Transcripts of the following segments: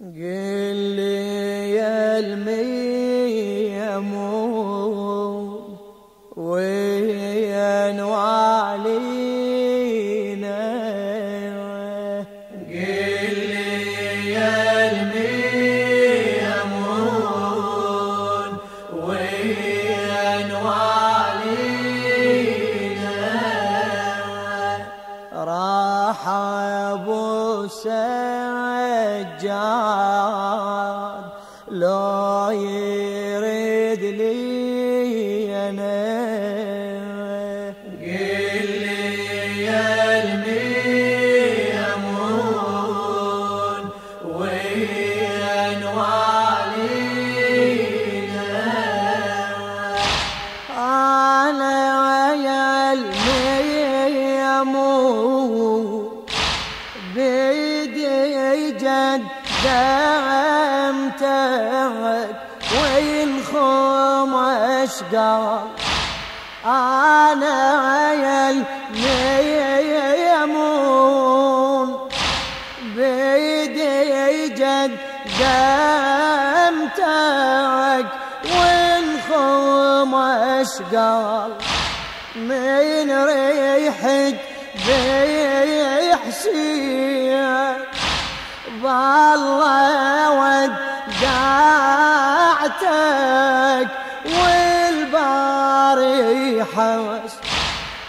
قل لي يا جد دمتك وين خمش قال أنا يا الميمون بيدي جد دمتك وين خمش قال من ريحك بالله ودعتك والباري حوس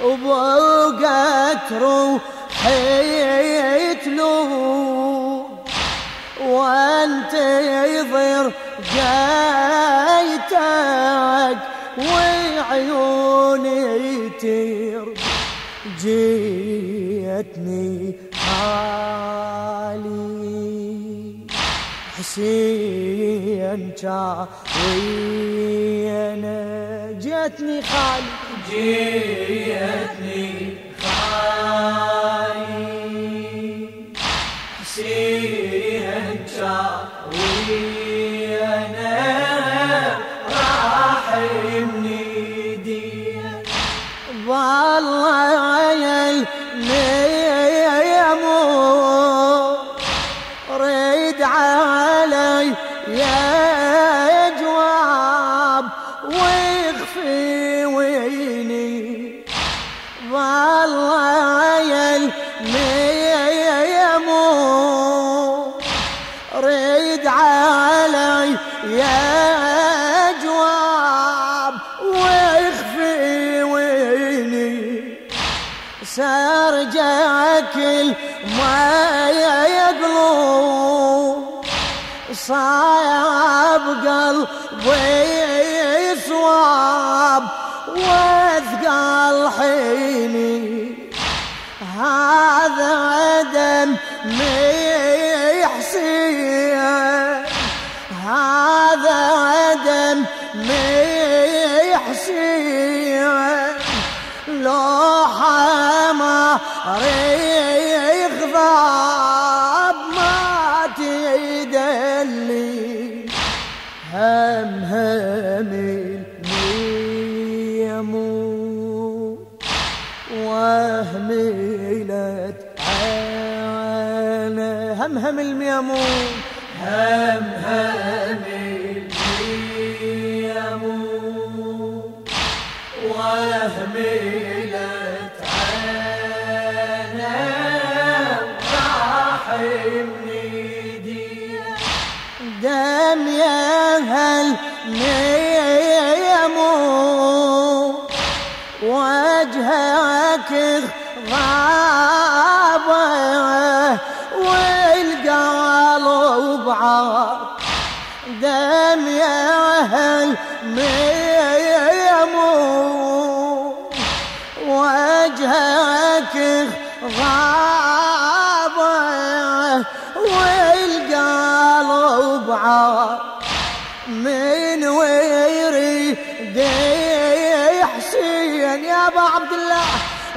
وبوقت روحي تلوم. وانتظر جايتك وعيوني تير. جيتني حسين وينا جيتني خالي جيتني خالي حسين وينا راح منيدي والله سرجك ما يقلوب صعب قلبي صواب وأثقل حيني هذا دم يحسين هذا دم يحسين ريخ ضاب ما تدلي. هم هم الميمون وهملت عينه هم هم الميمون هم هم الميمون وهملت وجهك غابة والقلب دم يا هل ميمون. وجهك غابة والقلب عار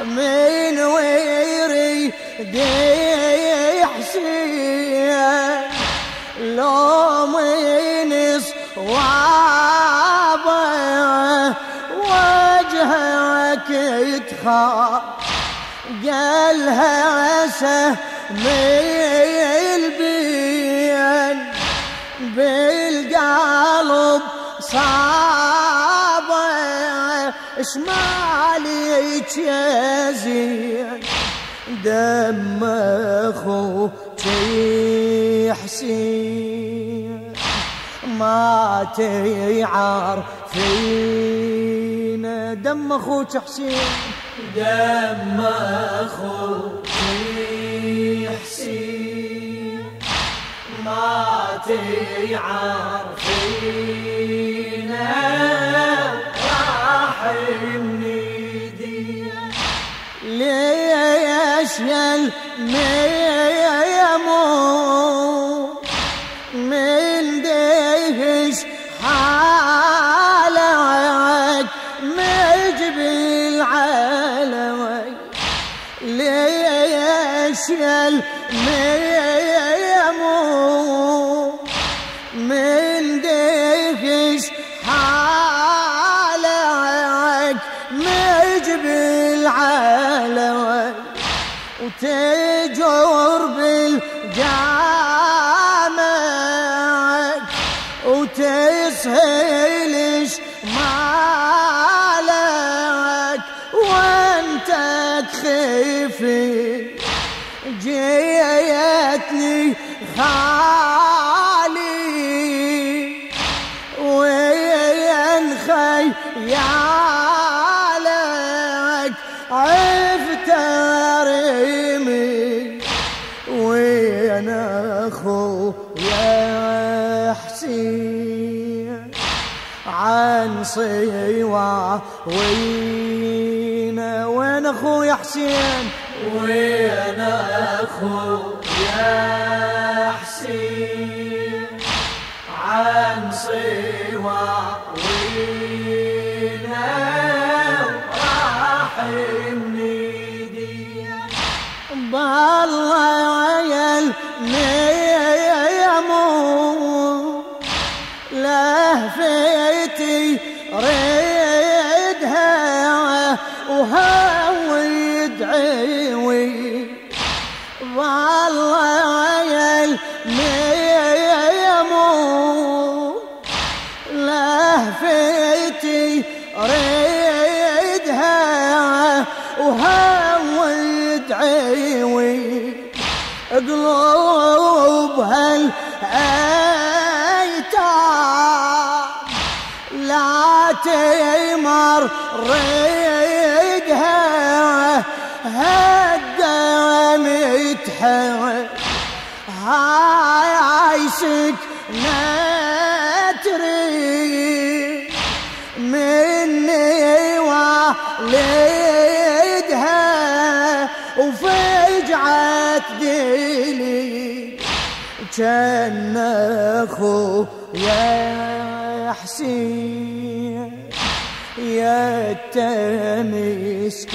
من ويري يحسين لو منس وعبا وجهك يتخا قالها عسى بالبين بالقلب صار اشمالك يا زين. دم أخوك حسين. ما تعار فينا. دم أخوك حسين. دم أخوك حسين. ما تعار حالك مجب العالمي ليش يموت من دهش حالك مجب العالمي وتجور بالجامع جيتني خالي. وين خيالك عفت ريمي وين أخويا حسين؟ عن صيوا وين؟ وين أخويا حسين؟ وين اخويا حسين عن صيوا وينا راح الندية بالله يموت لهفتي ريدها وهو يدعوي والله يموت لهفتي ريدها وهو يدعوي قلوب هالايتام لا تمر ريدها يتحرق هاي نتري مني والدها وفجعت دلي كأن أخويا حسين يا تمسكين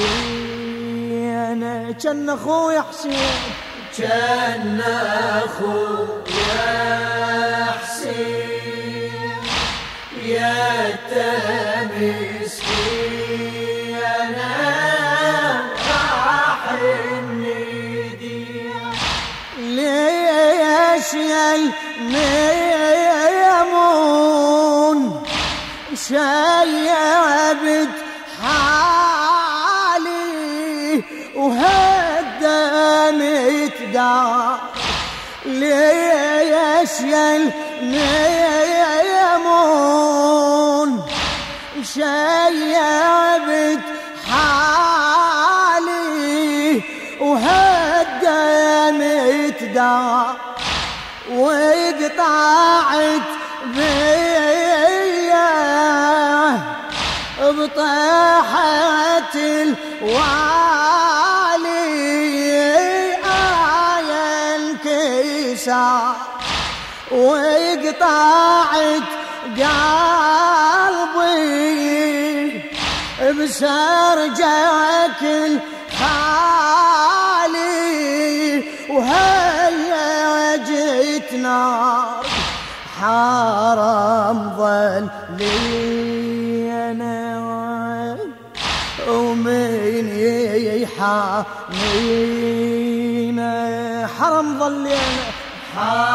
كأن أخويا حسين. كان اخويا حسين يا تمسكين راح الندية ليش يلمون شيبت دار ليش يلمون؟ شيبت حالي وهدمت دار وقطعت بيا بطاحة الوالي وقطعت قلبي بسرجك الخالي وهيا جيت نار حرام ظلي أنا ومن يحامينا. حرم ظلي أنا حرام